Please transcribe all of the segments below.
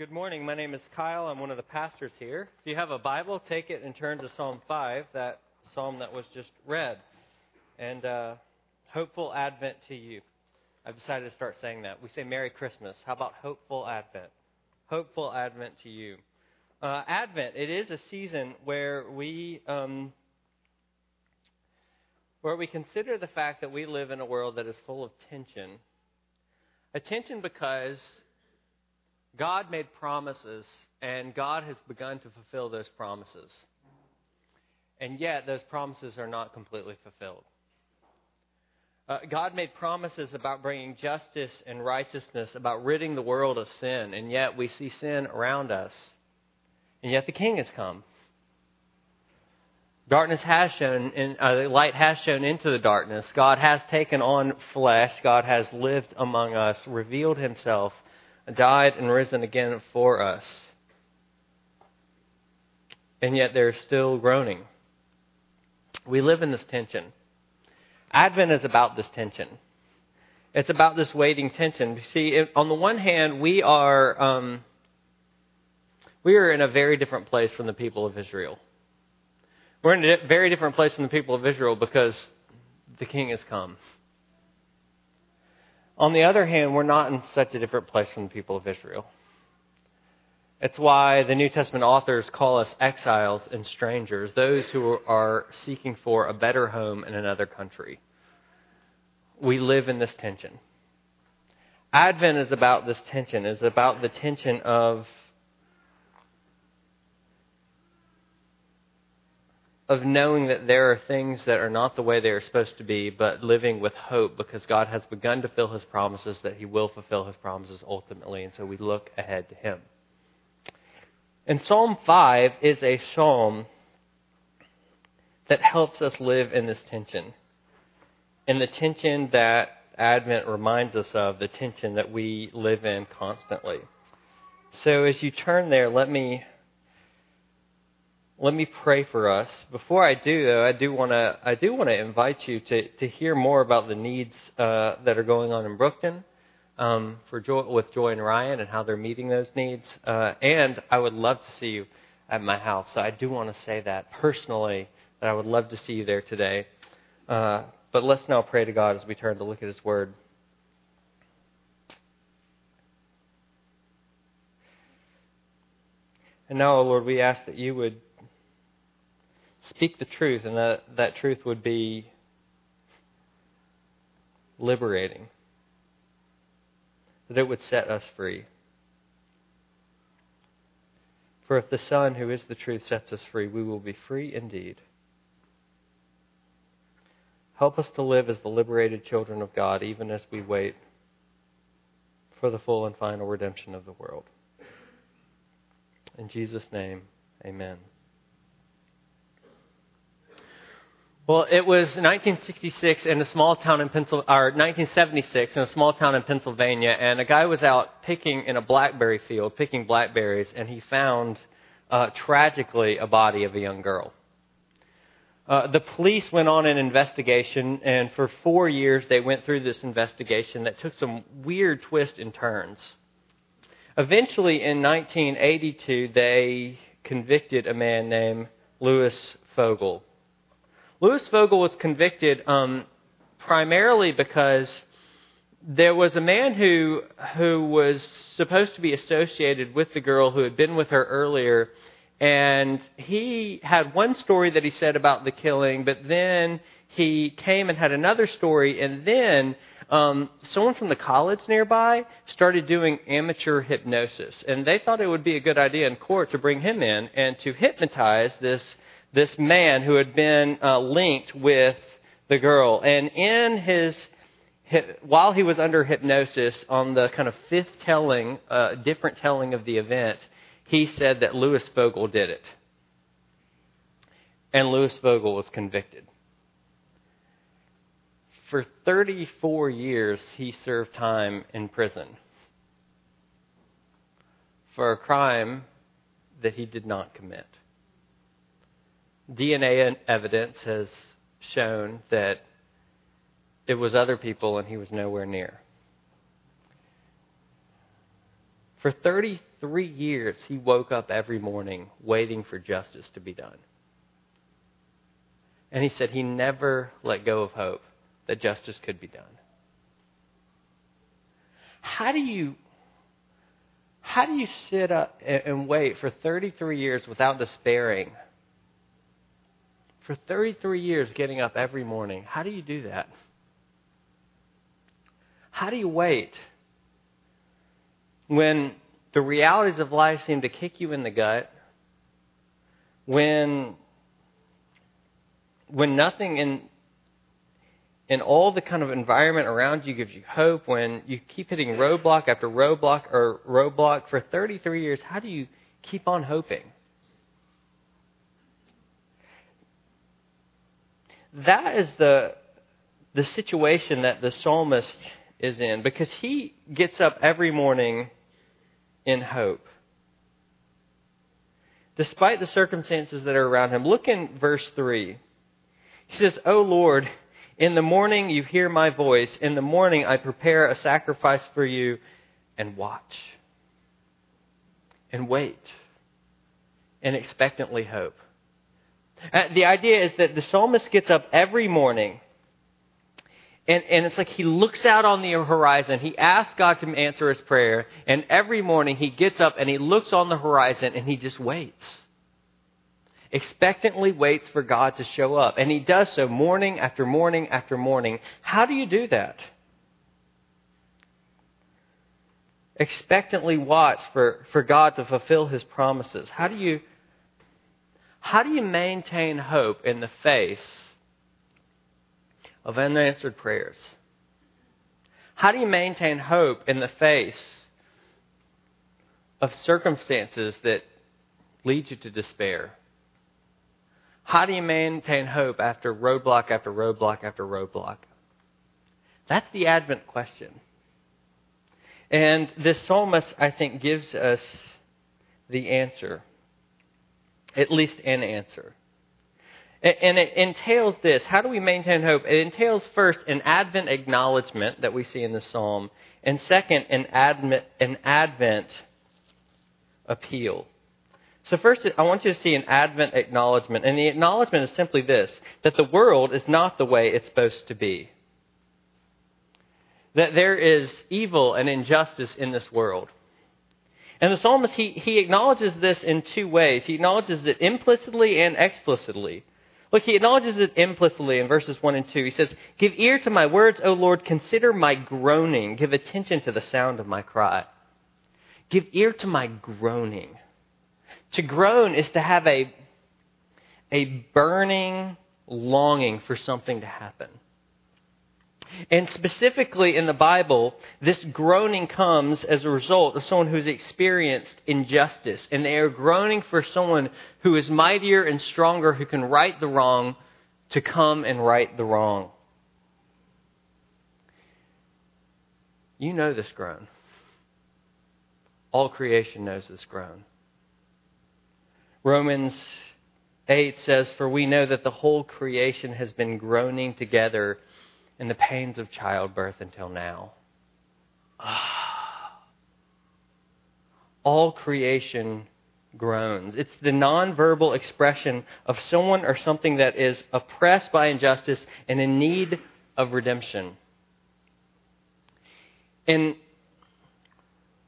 Good morning. My name is Kyle. I'm one of the pastors here. If you have a Bible, take it and turn to Psalm 5, that psalm that was just read. And uh, hopeful Advent to you. I've decided to start saying that. We say Merry Christmas. How about hopeful Advent? Hopeful Advent to you. Uh, Advent, it is a season where we. Um, where we consider the fact that we live in a world that is full of tension. A tension because God made promises, and God has begun to fulfill those promises. And yet, those promises are not completely fulfilled. Uh, God made promises about bringing justice and righteousness, about ridding the world of sin, and yet we see sin around us. And yet the King has come. Darkness has shown, in, uh, light has shown into the darkness. God has taken on flesh. God has lived among us, revealed himself died and risen again for us. And yet they're still groaning. We live in this tension. Advent is about this tension. It's about this waiting tension. See, on the one hand, we are um, we are in a very different place from the people of Israel. We're in a very different place from the people of Israel because the King has come. On the other hand, we're not in such a different place from the people of Israel. It's why the New Testament authors call us exiles and strangers, those who are seeking for a better home in another country. We live in this tension. Advent is about this tension, is about the tension of of knowing that there are things that are not the way they are supposed to be, but living with hope because God has begun to fill his promises, that he will fulfill his promises ultimately, and so we look ahead to him. And Psalm 5 is a psalm that helps us live in this tension. And the tension that Advent reminds us of, the tension that we live in constantly. So as you turn there, let me let me pray for us. Before I do, though, I do want to I do want to invite you to to hear more about the needs uh, that are going on in Brookton um, for Joy, with Joy and Ryan and how they're meeting those needs. Uh, and I would love to see you at my house. So I do want to say that personally that I would love to see you there today. Uh, but let's now pray to God as we turn to look at His Word. And now, O Lord, we ask that you would speak the truth, and that, that truth would be liberating, that it would set us free. For if the Son, who is the truth, sets us free, we will be free indeed. Help us to live as the liberated children of God, even as we wait for the full and final redemption of the world. In Jesus' name, amen. Well, it was 1966 in a small town in Pennsylvania, or 1976 in a small town in Pennsylvania, and a guy was out picking in a blackberry field, picking blackberries, and he found, uh, tragically, a body of a young girl. Uh, the police went on an investigation, and for four years they went through this investigation that took some weird twists and turns. Eventually, in 1982, they convicted a man named Lewis Fogle Lewis Fogle was convicted um, primarily because there was a man who who was supposed to be associated with the girl who had been with her earlier, and he had one story that he said about the killing, but then he came and had another story, and then um, someone from the college nearby started doing amateur hypnosis, and they thought it would be a good idea in court to bring him in and to hypnotize this this man who had been uh, linked with the girl. And in his, while he was under hypnosis, on the kind of fifth telling, uh, different telling of the event, he said that Lewis Fogle did it. And Lewis Fogle was convicted. For 34 years, he served time in prison for a crime that he did not commit. DNA evidence has shown that it was other people and he was nowhere near. For 33 years, he woke up every morning waiting for justice to be done. And he said he never let go of hope that justice could be done. How do you how do you sit up and wait for 33 years without despairing? For 33 years getting up every morning. How do you do that? How do you wait when the realities of life seem to kick you in the gut? When when nothing in in all the kind of environment around you gives you hope, when you keep hitting roadblock after roadblock or roadblock for 33 years, how do you keep on hoping? That is the, the situation that the psalmist is in because he gets up every morning in hope. Despite the circumstances that are around him. Look in verse 3. He says, O Lord, in the morning you hear my voice. In the morning I prepare a sacrifice for you and watch and wait and expectantly hope. Uh, the idea is that the psalmist gets up every morning and, and it's like he looks out on the horizon. He asks God to answer his prayer. And every morning he gets up and he looks on the horizon and he just waits expectantly waits for God to show up. And he does so morning after morning after morning. How do you do that? Expectantly watch for, for God to fulfill his promises. How do you how do you maintain hope in the face of unanswered prayers? How do you maintain hope in the face of circumstances that lead you to despair? How do you maintain hope after roadblock after roadblock after roadblock? That's the Advent question. And this psalmist, I think, gives us the answer, at least an answer. And it entails this. How do we maintain hope? It entails first an Advent acknowledgement that we see in the psalm, and second, an Advent, an Advent appeal. So, first, I want you to see an Advent acknowledgement. And the acknowledgement is simply this that the world is not the way it's supposed to be. That there is evil and injustice in this world. And the psalmist, he, he acknowledges this in two ways. He acknowledges it implicitly and explicitly. Look, he acknowledges it implicitly in verses 1 and 2. He says, Give ear to my words, O Lord, consider my groaning, give attention to the sound of my cry. Give ear to my groaning. To groan is to have a, a burning longing for something to happen. And specifically in the Bible, this groaning comes as a result of someone who's experienced injustice. And they are groaning for someone who is mightier and stronger, who can right the wrong, to come and right the wrong. You know this groan. All creation knows this groan. Romans 8 says, For we know that the whole creation has been groaning together in the pains of childbirth until now. Ah. All creation groans. It's the nonverbal expression of someone or something that is oppressed by injustice and in need of redemption. And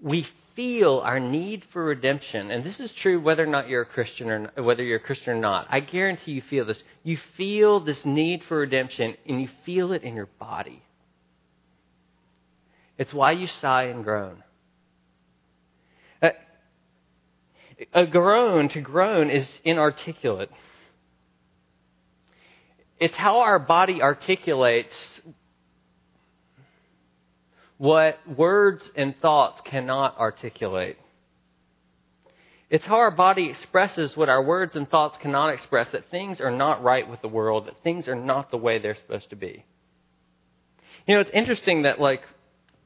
we feel our need for redemption, and this is true whether or not you're a Christian or not, whether you're a Christian or not. I guarantee you feel this. You feel this need for redemption, and you feel it in your body. It's why you sigh and groan. A, a groan, to groan, is inarticulate. It's how our body articulates what words and thoughts cannot articulate. It's how our body expresses what our words and thoughts cannot express that things are not right with the world, that things are not the way they're supposed to be. You know, it's interesting that, like,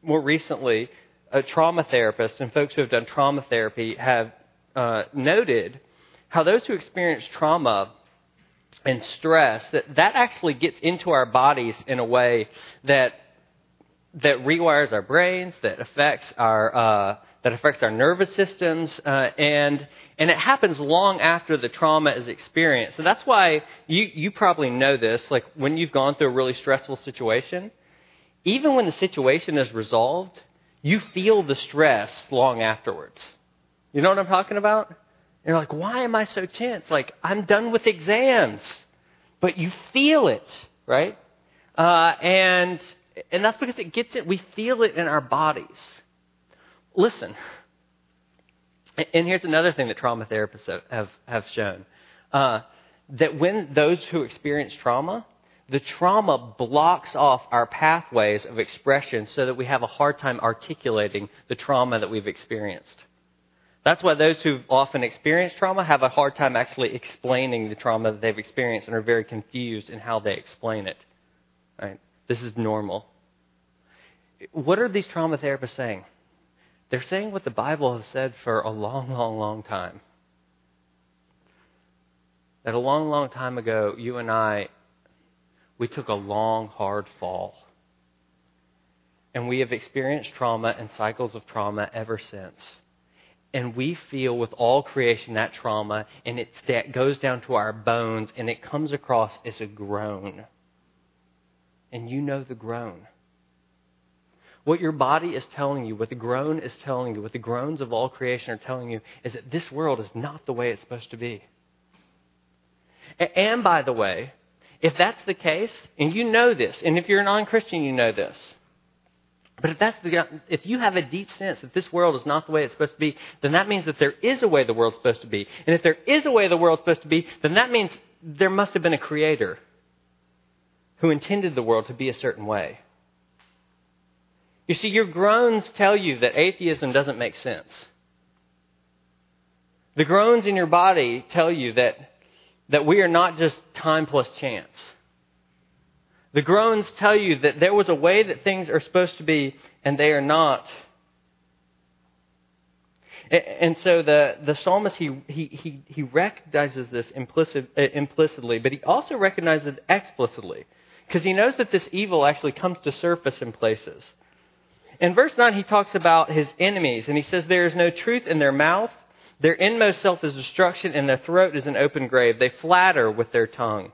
more recently, a trauma therapist and folks who have done trauma therapy have uh, noted how those who experience trauma and stress that that actually gets into our bodies in a way that that rewires our brains, that affects our uh, that affects our nervous systems, uh, and and it happens long after the trauma is experienced. So that's why you you probably know this. Like when you've gone through a really stressful situation, even when the situation is resolved, you feel the stress long afterwards. You know what I'm talking about? you're like, why am I so tense? Like I'm done with exams, but you feel it, right? Uh, and and that's because it gets it. We feel it in our bodies. Listen. And here's another thing that trauma therapists have, have shown. Uh, that when those who experience trauma, the trauma blocks off our pathways of expression so that we have a hard time articulating the trauma that we've experienced. That's why those who've often experienced trauma have a hard time actually explaining the trauma that they've experienced and are very confused in how they explain it. Right? This is normal. What are these trauma therapists saying? They're saying what the Bible has said for a long, long, long time. That a long, long time ago, you and I, we took a long, hard fall. And we have experienced trauma and cycles of trauma ever since. And we feel with all creation that trauma, and it goes down to our bones, and it comes across as a groan. And you know the groan. What your body is telling you, what the groan is telling you, what the groans of all creation are telling you, is that this world is not the way it's supposed to be. And by the way, if that's the case, and you know this, and if you're a non Christian, you know this. But if that's the, if you have a deep sense that this world is not the way it's supposed to be, then that means that there is a way the world's supposed to be. And if there is a way the world's supposed to be, then that means there must have been a creator who intended the world to be a certain way. You see, your groans tell you that atheism doesn't make sense. The groans in your body tell you that, that we are not just time plus chance. The groans tell you that there was a way that things are supposed to be, and they are not. And so the, the psalmist, he, he, he, he recognizes this implicit, uh, implicitly, but he also recognizes it explicitly. Because he knows that this evil actually comes to surface in places. In verse 9, he talks about his enemies, and he says, There is no truth in their mouth. Their inmost self is destruction, and their throat is an open grave. They flatter with their tongue.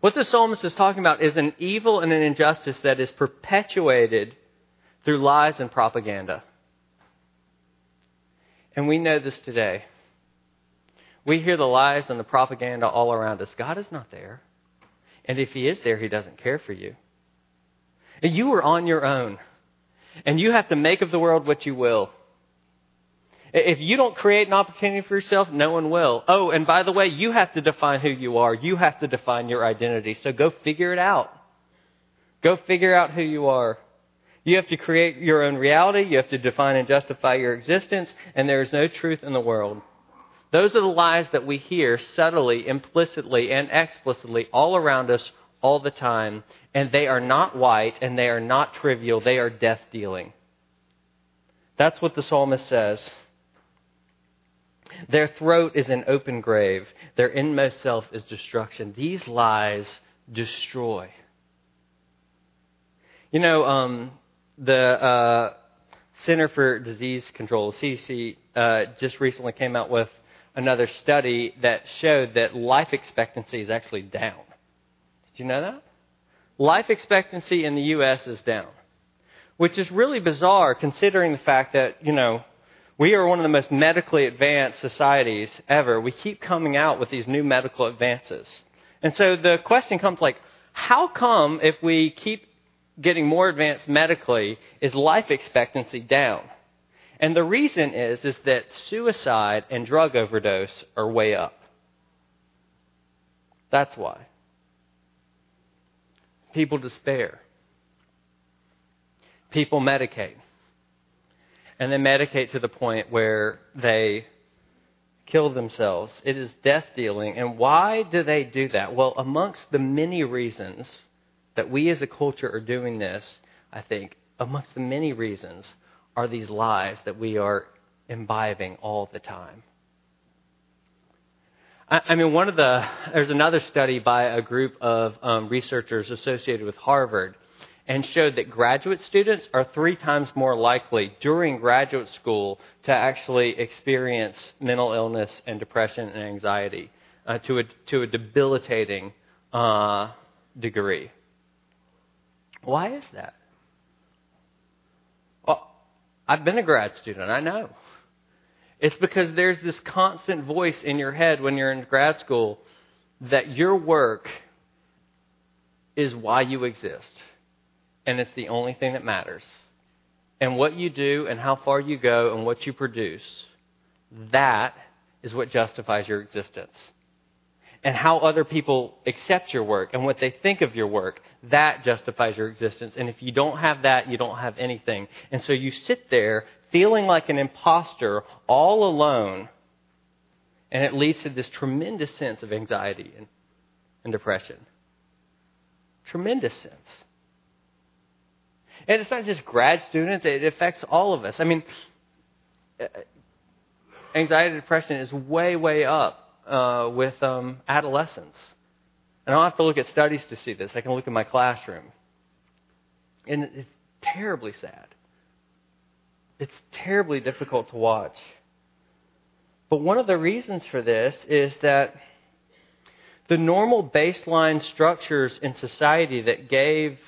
What the psalmist is talking about is an evil and an injustice that is perpetuated through lies and propaganda. And we know this today. We hear the lies and the propaganda all around us. God is not there. And if He is there, He doesn't care for you. And You are on your own. And you have to make of the world what you will. If you don't create an opportunity for yourself, no one will. Oh, and by the way, you have to define who you are. You have to define your identity. So go figure it out. Go figure out who you are. You have to create your own reality. You have to define and justify your existence. And there is no truth in the world. Those are the lies that we hear subtly, implicitly, and explicitly all around us all the time, and they are not white and they are not trivial. They are death dealing. That's what the psalmist says. Their throat is an open grave. Their inmost self is destruction. These lies destroy. You know, um, the uh, Center for Disease Control, CDC, uh, just recently came out with another study that showed that life expectancy is actually down. Did you know that? Life expectancy in the U.S. is down, which is really bizarre considering the fact that, you know, we are one of the most medically advanced societies ever. We keep coming out with these new medical advances. And so the question comes like, how come if we keep getting more advanced medically, is life expectancy down? And the reason is, is that suicide and drug overdose are way up. That's why people despair. People medicate. And they medicate to the point where they kill themselves. It is death dealing. And why do they do that? Well, amongst the many reasons that we as a culture are doing this, I think, amongst the many reasons are these lies that we are imbibing all the time. I mean, one of the, there's another study by a group of um, researchers associated with Harvard, and showed that graduate students are three times more likely during graduate school to actually experience mental illness and depression and anxiety uh, to, a, to a debilitating uh, degree. Why is that? I've been a grad student, I know. It's because there's this constant voice in your head when you're in grad school that your work is why you exist. And it's the only thing that matters. And what you do and how far you go and what you produce, that is what justifies your existence. And how other people accept your work and what they think of your work, that justifies your existence. And if you don't have that, you don't have anything. And so you sit there feeling like an imposter all alone. And it leads to this tremendous sense of anxiety and, and depression. Tremendous sense. And it's not just grad students, it affects all of us. I mean, uh, anxiety and depression is way, way up uh, with um, adolescents. And I don't have to look at studies to see this. I can look at my classroom. And it's terribly sad. It's terribly difficult to watch. But one of the reasons for this is that the normal baseline structures in society that gave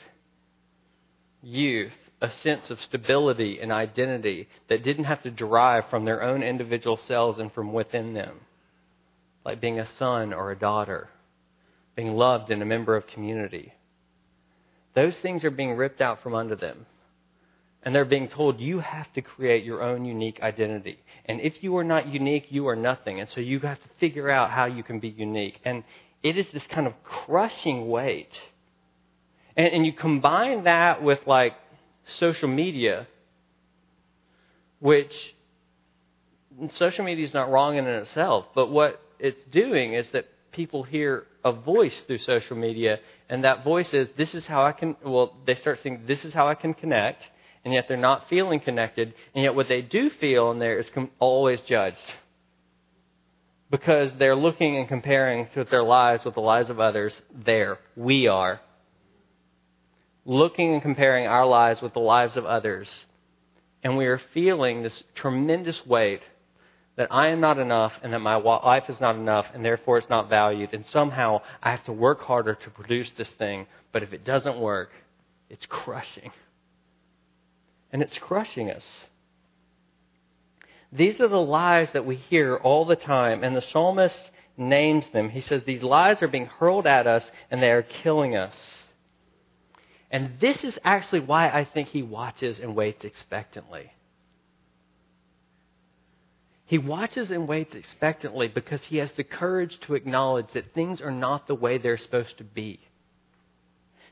youth a sense of stability and identity that didn't have to derive from their own individual selves and from within them, like being a son or a daughter, being loved and a member of community. Those things are being ripped out from under them. And they're being told you have to create your own unique identity. And if you are not unique, you are nothing. And so you have to figure out how you can be unique. And it is this kind of crushing weight. And, and you combine that with like social media, which social media is not wrong in itself, but what it's doing is that people hear a voice through social media, and that voice is, this is how I can, well, they start saying, this is how I can connect and yet they're not feeling connected, and yet what they do feel in there is com- always judged. Because they're looking and comparing to their lives with the lives of others. There, we are. Looking and comparing our lives with the lives of others. And we are feeling this tremendous weight that I am not enough and that my life is not enough and therefore it's not valued. And somehow I have to work harder to produce this thing. But if it doesn't work, it's crushing and it's crushing us. These are the lies that we hear all the time, and the psalmist names them. He says these lies are being hurled at us and they are killing us. And this is actually why I think he watches and waits expectantly. He watches and waits expectantly because he has the courage to acknowledge that things are not the way they're supposed to be.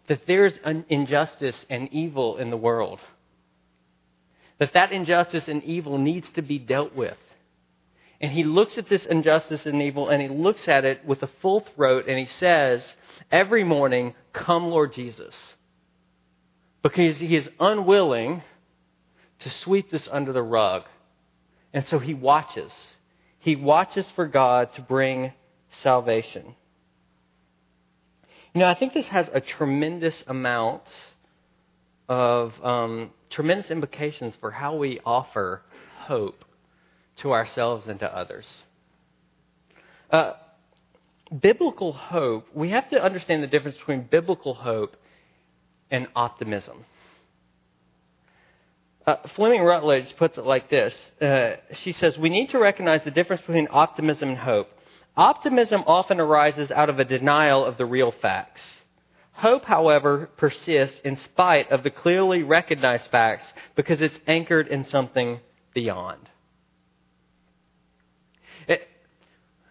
That there's an injustice and evil in the world that that injustice and evil needs to be dealt with. And he looks at this injustice and evil and he looks at it with a full throat and he says, Every morning, come, Lord Jesus. Because he is unwilling to sweep this under the rug. And so he watches. He watches for God to bring salvation. You know, I think this has a tremendous amount of um, tremendous implications for how we offer hope to ourselves and to others. Uh, biblical hope, we have to understand the difference between biblical hope and optimism. Uh, Fleming Rutledge puts it like this. Uh, she says, We need to recognize the difference between optimism and hope. Optimism often arises out of a denial of the real facts. Hope, however, persists in spite of the clearly recognized facts because it's anchored in something beyond.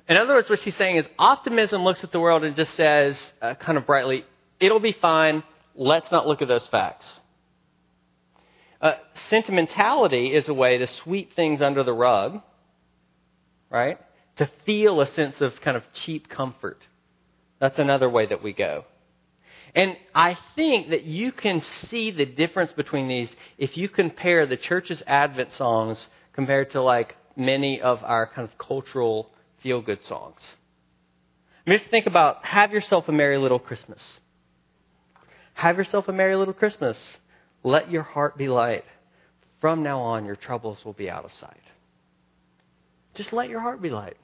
In other words, what she's saying is optimism looks at the world and just says, uh, kind of brightly, it'll be fine, let's not look at those facts. Uh, sentimentality is a way to sweep things under the rug, right? To feel a sense of kind of cheap comfort. That's another way that we go. And I think that you can see the difference between these if you compare the church's Advent songs compared to like many of our kind of cultural feel good songs. Just think about have yourself a merry little Christmas. Have yourself a merry little Christmas. Let your heart be light. From now on, your troubles will be out of sight. Just let your heart be light.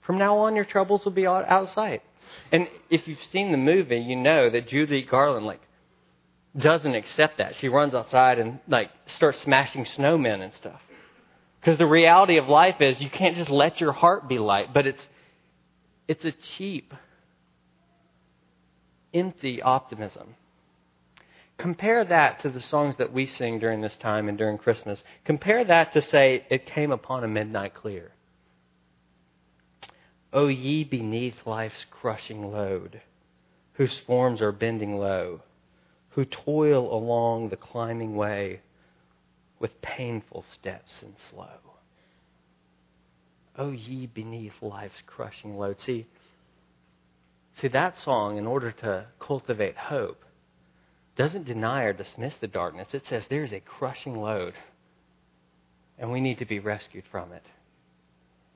From now on, your troubles will be out of sight. And if you've seen the movie, you know that Judy Garland, like, doesn't accept that. She runs outside and, like, starts smashing snowmen and stuff. Because the reality of life is you can't just let your heart be light, but it's, it's a cheap, empty optimism. Compare that to the songs that we sing during this time and during Christmas. Compare that to say, It came upon a midnight clear. O ye beneath life's crushing load, whose forms are bending low, who toil along the climbing way with painful steps and slow. O ye beneath life's crushing load. See, see that song, in order to cultivate hope, doesn't deny or dismiss the darkness. It says there's a crushing load, and we need to be rescued from it.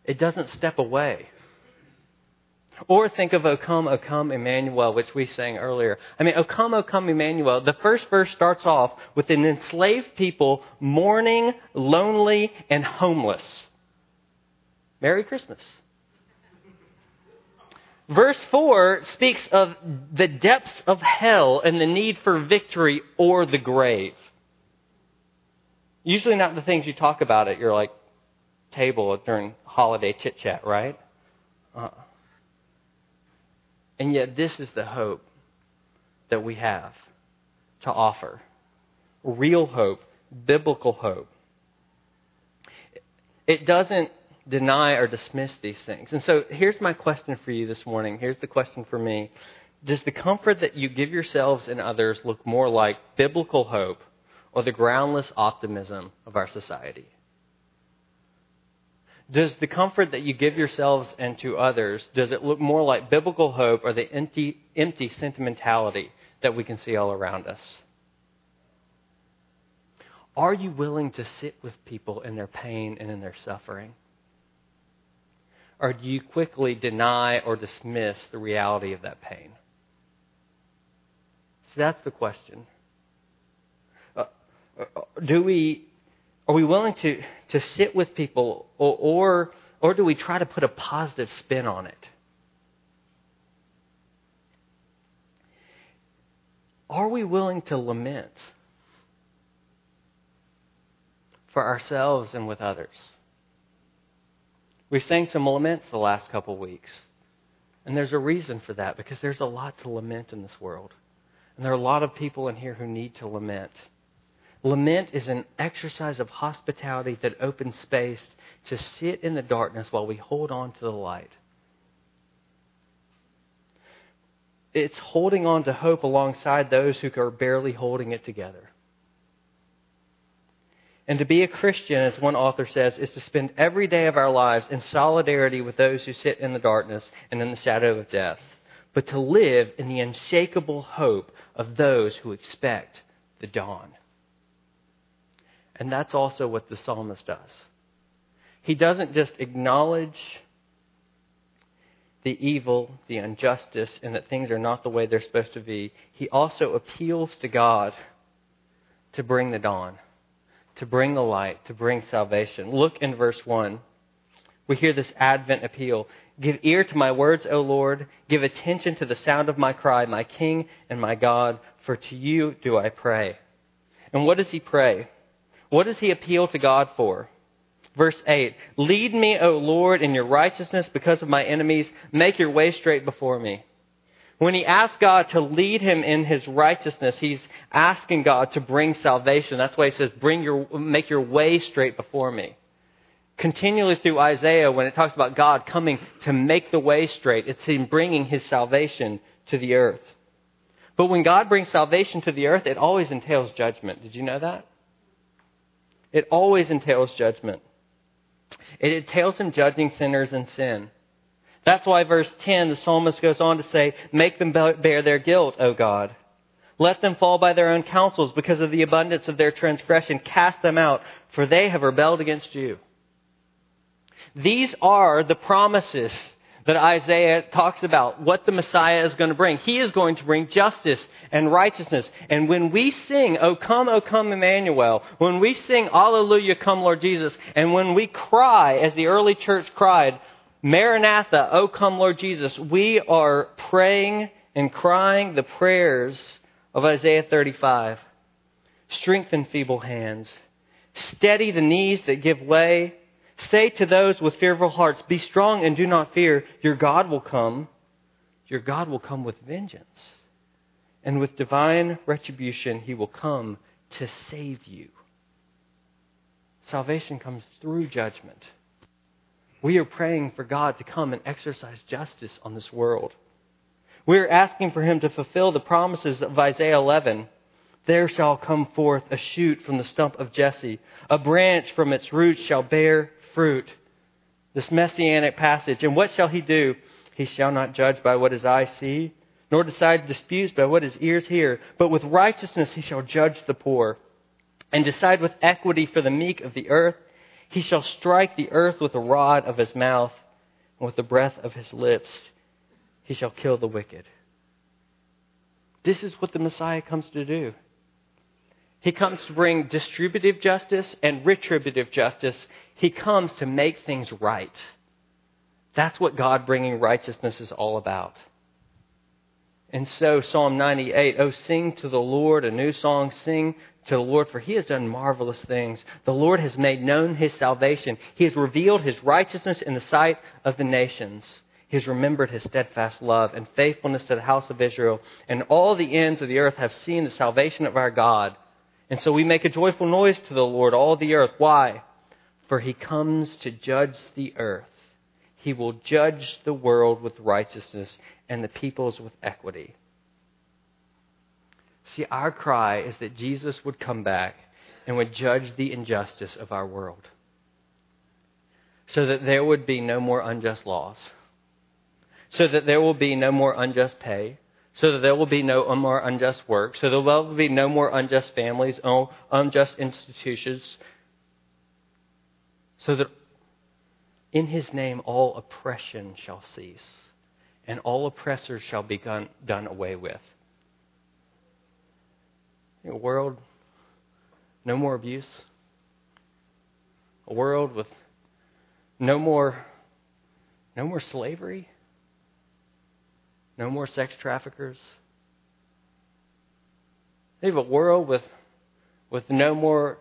It doesn't step away. Or think of O come, O come, Emmanuel, which we sang earlier. I mean, O come, O come, Emmanuel. The first verse starts off with an enslaved people mourning, lonely, and homeless. Merry Christmas. Verse 4 speaks of the depths of hell and the need for victory or the grave. Usually not the things you talk about at your like table during holiday chit chat, right? Uh, and yet this is the hope that we have to offer. Real hope, biblical hope. It doesn't deny or dismiss these things. And so here's my question for you this morning. Here's the question for me. Does the comfort that you give yourselves and others look more like biblical hope or the groundless optimism of our society? Does the comfort that you give yourselves and to others, does it look more like biblical hope or the empty, empty sentimentality that we can see all around us? Are you willing to sit with people in their pain and in their suffering? Or do you quickly deny or dismiss the reality of that pain? So that's the question. Uh, uh, do we, are we willing to, to sit with people, or, or, or do we try to put a positive spin on it? Are we willing to lament for ourselves and with others? We've sang some laments the last couple weeks. And there's a reason for that because there's a lot to lament in this world. And there are a lot of people in here who need to lament. Lament is an exercise of hospitality that opens space to sit in the darkness while we hold on to the light. It's holding on to hope alongside those who are barely holding it together. And to be a Christian, as one author says, is to spend every day of our lives in solidarity with those who sit in the darkness and in the shadow of death, but to live in the unshakable hope of those who expect the dawn. And that's also what the psalmist does. He doesn't just acknowledge the evil, the injustice, and that things are not the way they're supposed to be. He also appeals to God to bring the dawn to bring the light, to bring salvation. Look in verse 1. We hear this Advent appeal. Give ear to my words, O Lord. Give attention to the sound of my cry, my King and my God, for to you do I pray. And what does he pray? What does he appeal to God for? Verse 8 Lead me, O Lord, in your righteousness because of my enemies. Make your way straight before me. When he asks God to lead him in his righteousness, he's asking God to bring salvation. That's why he says, bring your, make your way straight before me. Continually through Isaiah, when it talks about God coming to make the way straight, it's him bringing his salvation to the earth. But when God brings salvation to the earth, it always entails judgment. Did you know that? It always entails judgment. It entails him judging sinners and sin. That's why verse 10, the psalmist goes on to say, Make them bear their guilt, O God. Let them fall by their own counsels because of the abundance of their transgression. Cast them out, for they have rebelled against you. These are the promises that Isaiah talks about what the Messiah is going to bring. He is going to bring justice and righteousness. And when we sing, O come, O come Emmanuel, when we sing, Alleluia, come Lord Jesus, and when we cry, as the early church cried, Maranatha, O come Lord Jesus, we are praying and crying the prayers of Isaiah 35. Strengthen feeble hands. Steady the knees that give way Say to those with fearful hearts, Be strong and do not fear. Your God will come. Your God will come with vengeance. And with divine retribution, he will come to save you. Salvation comes through judgment. We are praying for God to come and exercise justice on this world. We are asking for him to fulfill the promises of Isaiah 11. There shall come forth a shoot from the stump of Jesse, a branch from its roots shall bear fruit. This messianic passage. And what shall he do? He shall not judge by what his eyes see, nor decide disputes by what his ears hear, but with righteousness he shall judge the poor, and decide with equity for the meek of the earth. He shall strike the earth with the rod of his mouth, and with the breath of his lips he shall kill the wicked. This is what the Messiah comes to do. He comes to bring distributive justice and retributive justice. He comes to make things right. That's what God bringing righteousness is all about. And so, Psalm 98, oh, sing to the Lord a new song, sing to the Lord, for he has done marvelous things. The Lord has made known his salvation. He has revealed his righteousness in the sight of the nations. He has remembered his steadfast love and faithfulness to the house of Israel. And all the ends of the earth have seen the salvation of our God. And so we make a joyful noise to the Lord, all the earth. Why? For he comes to judge the earth. He will judge the world with righteousness and the peoples with equity. See, our cry is that Jesus would come back and would judge the injustice of our world. So that there would be no more unjust laws. So that there will be no more unjust pay so that there will be no more unjust work, so there will be no more unjust families, unjust institutions, so that in his name all oppression shall cease, and all oppressors shall be done away with. A world, no more abuse. A world with no more, no more slavery. No more sex traffickers. They have a world with, with no more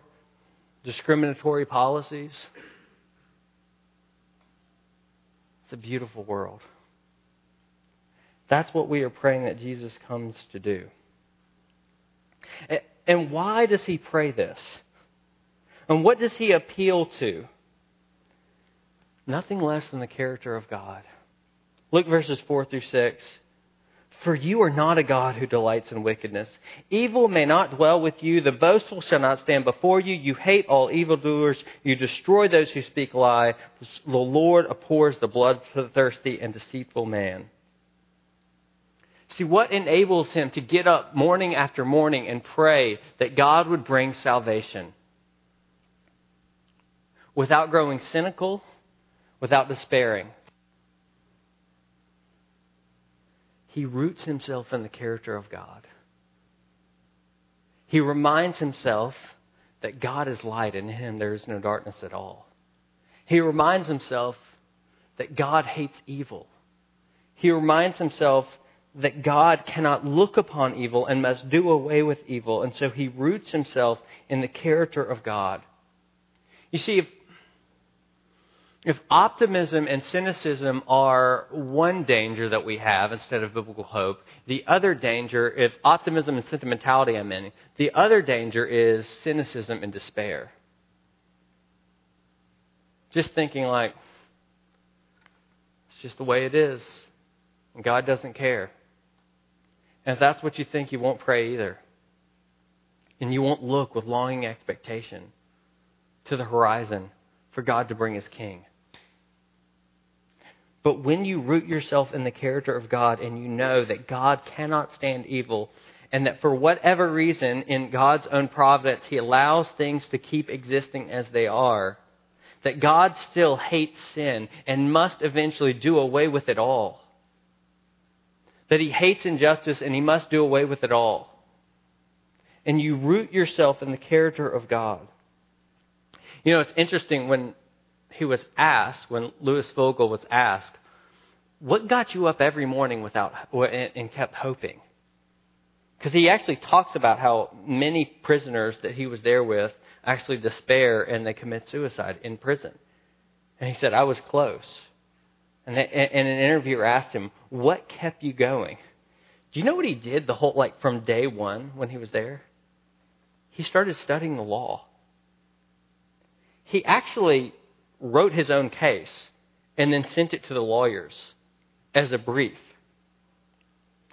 discriminatory policies. It's a beautiful world. That's what we are praying that Jesus comes to do. And why does he pray this? And what does he appeal to? Nothing less than the character of God. Look verses 4 through 6. For you are not a God who delights in wickedness. Evil may not dwell with you. The boastful shall not stand before you. You hate all evildoers. You destroy those who speak lie. The Lord abhors the bloodthirsty and deceitful man. See, what enables him to get up morning after morning and pray that God would bring salvation? Without growing cynical, without despairing. he roots himself in the character of God. He reminds himself that God is light and in him there is no darkness at all. He reminds himself that God hates evil. He reminds himself that God cannot look upon evil and must do away with evil. And so he roots himself in the character of God. You see, if if optimism and cynicism are one danger that we have instead of biblical hope, the other danger, if optimism and sentimentality I mean, the other danger is cynicism and despair. Just thinking like, it's just the way it is, and God doesn't care. And if that's what you think, you won't pray either. And you won't look with longing expectation to the horizon for God to bring his king. But when you root yourself in the character of God and you know that God cannot stand evil, and that for whatever reason, in God's own providence, He allows things to keep existing as they are, that God still hates sin and must eventually do away with it all. That he hates injustice and he must do away with it all. And you root yourself in the character of God. You know, it's interesting when he was asked, when Lewis Fogle was asked, what got you up every morning without and kept hoping? Because he actually talks about how many prisoners that he was there with actually despair and they commit suicide in prison. And he said, I was close. And, they, and an interviewer asked him, What kept you going? Do you know what he did the whole, like from day one when he was there? He started studying the law. He actually wrote his own case and then sent it to the lawyers as a brief.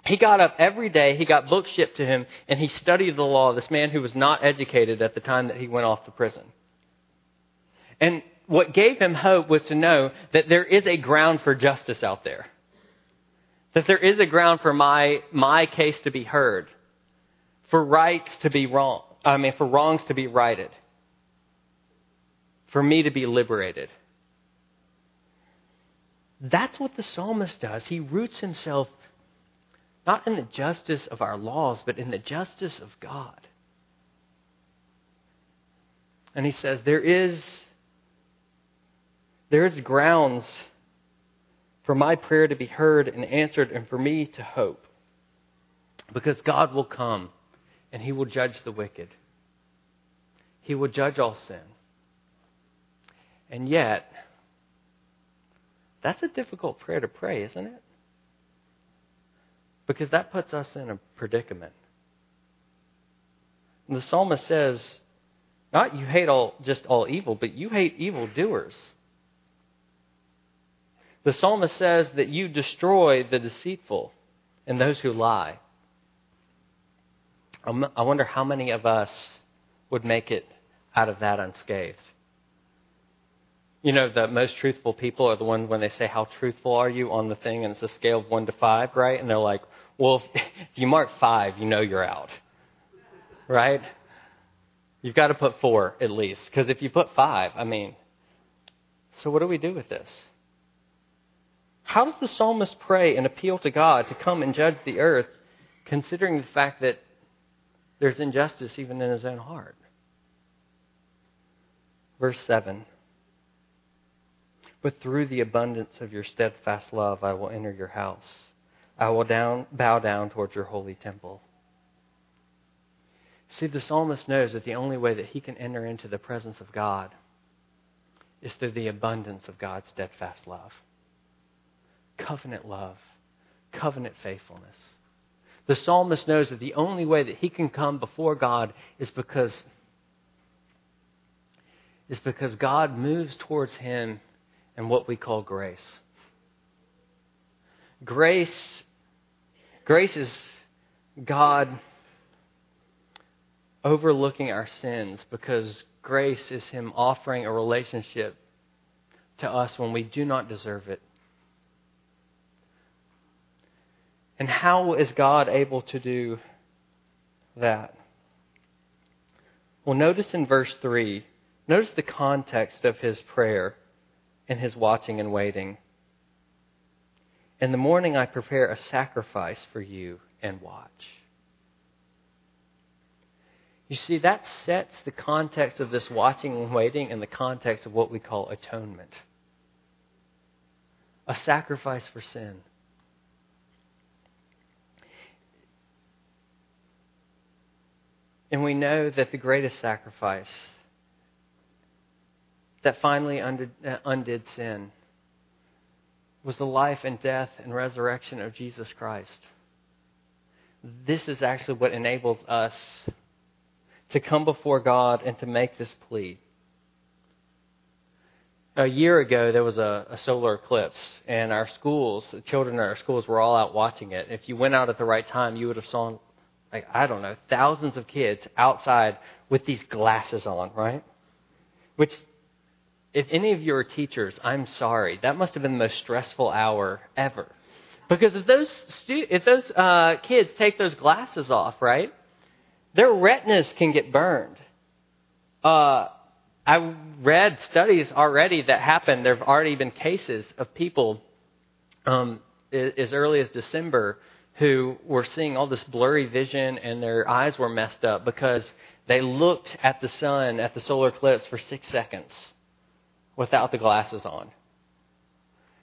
He got up every day, he got books shipped to him, and he studied the law, this man who was not educated at the time that he went off to prison. And what gave him hope was to know that there is a ground for justice out there. That there is a ground for my, my case to be heard, for rights to be wrong, I mean, for wrongs to be righted, for me to be liberated. That's what the psalmist does. He roots himself not in the justice of our laws, but in the justice of God. And he says, there is, there is grounds for my prayer to be heard and answered and for me to hope. Because God will come and he will judge the wicked. He will judge all sin. And yet, that's a difficult prayer to pray, isn't it? Because that puts us in a predicament. And the psalmist says, not you hate all just all evil, but you hate evil doers. The psalmist says that you destroy the deceitful and those who lie. Um, I wonder how many of us would make it out of that unscathed. You know, the most truthful people are the ones when they say, How truthful are you on the thing? And it's a scale of one to five, right? And they're like, Well, if, if you mark five, you know you're out. Right? You've got to put four at least. Because if you put five, I mean, so what do we do with this? How does the psalmist pray and appeal to God to come and judge the earth, considering the fact that there's injustice even in his own heart? Verse 7 but through the abundance of your steadfast love, I will enter your house. I will down, bow down towards your holy temple. See, the psalmist knows that the only way that he can enter into the presence of God is through the abundance of God's steadfast love. Covenant love, covenant faithfulness. The psalmist knows that the only way that he can come before God is because is because God moves towards him and what we call grace. Grace, grace is God overlooking our sins because grace is Him offering a relationship to us when we do not deserve it. And how is God able to do that? Well, notice in verse 3, notice the context of his prayer and his watching and waiting. In the morning I prepare a sacrifice for you and watch. You see, that sets the context of this watching and waiting in the context of what we call atonement a sacrifice for sin. And we know that the greatest sacrifice that finally undid, uh, sin was the life and death and resurrection of Jesus Christ. This is actually what enables us to come before God and to make this plea. A year ago, there was a, a, solar eclipse, and our schools, the children in our schools, were all out watching it. If you went out at the right time, you would have saw, like, I don't know, thousands of kids outside with these glasses on, right? Which if any of you are teachers, I'm sorry. That must have been the most stressful hour ever. Because if those stu- if those uh, kids take those glasses off, right, their retinas can get burned. Uh, I read studies already that happened. There have already been cases of people um, as early as December who were seeing all this blurry vision and their eyes were messed up because they looked at the sun, at the solar eclipse for six seconds without the glasses on.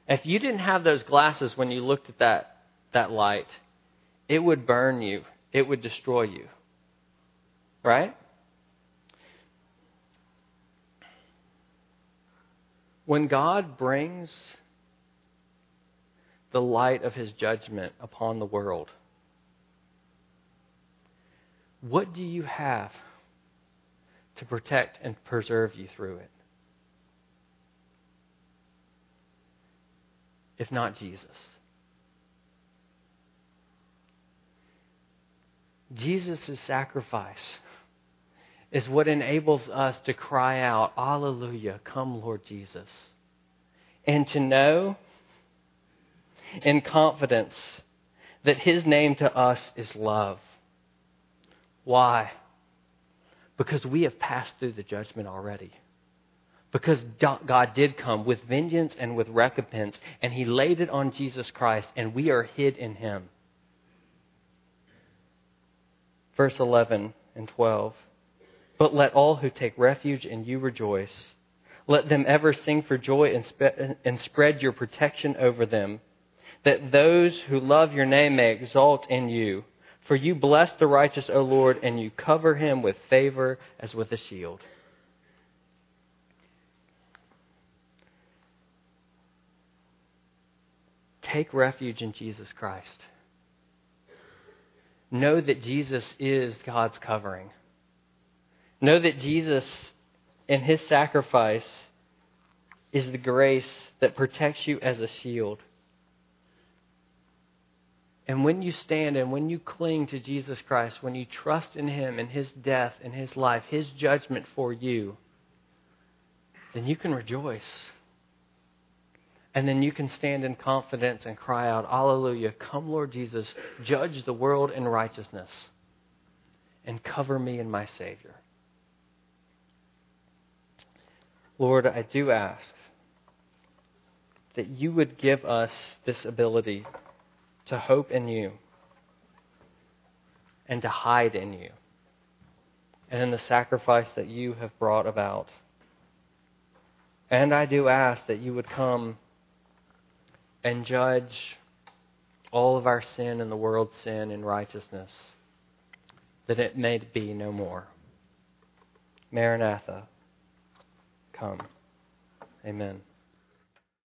If you didn't have those glasses when you looked at that, that light, it would burn you, it would destroy you. Right? When God brings the light of his judgment upon the world, what do you have to protect and preserve you through it? If not Jesus. Jesus' sacrifice is what enables us to cry out, Alleluia, come, Lord Jesus. And to know in confidence that His name to us is love. Why? Because we have passed through the judgment already. Because God did come with vengeance and with recompense, and He laid it on Jesus Christ, and we are hid in Him. Verse 11 and 12. But let all who take refuge in you rejoice. Let them ever sing for joy and, spe- and spread your protection over them, that those who love your name may exalt in you. For you bless the righteous, O Lord, and you cover him with favor as with a shield. Take refuge in Jesus Christ. Know that Jesus is God's covering. Know that Jesus, and his sacrifice, is the grace that protects you as a shield. And when you stand and when you cling to Jesus Christ, when you trust in him and his death and his life, his judgment for you, then you can rejoice. And then you can stand in confidence and cry out, Alleluia, come, Lord Jesus, judge the world in righteousness and cover me in my Savior. Lord, I do ask that you would give us this ability to hope in you and to hide in you and in the sacrifice that you have brought about. And I do ask that you would come and judge all of our sin and the world's sin in righteousness, that it may be no more. Maranatha come. Amen.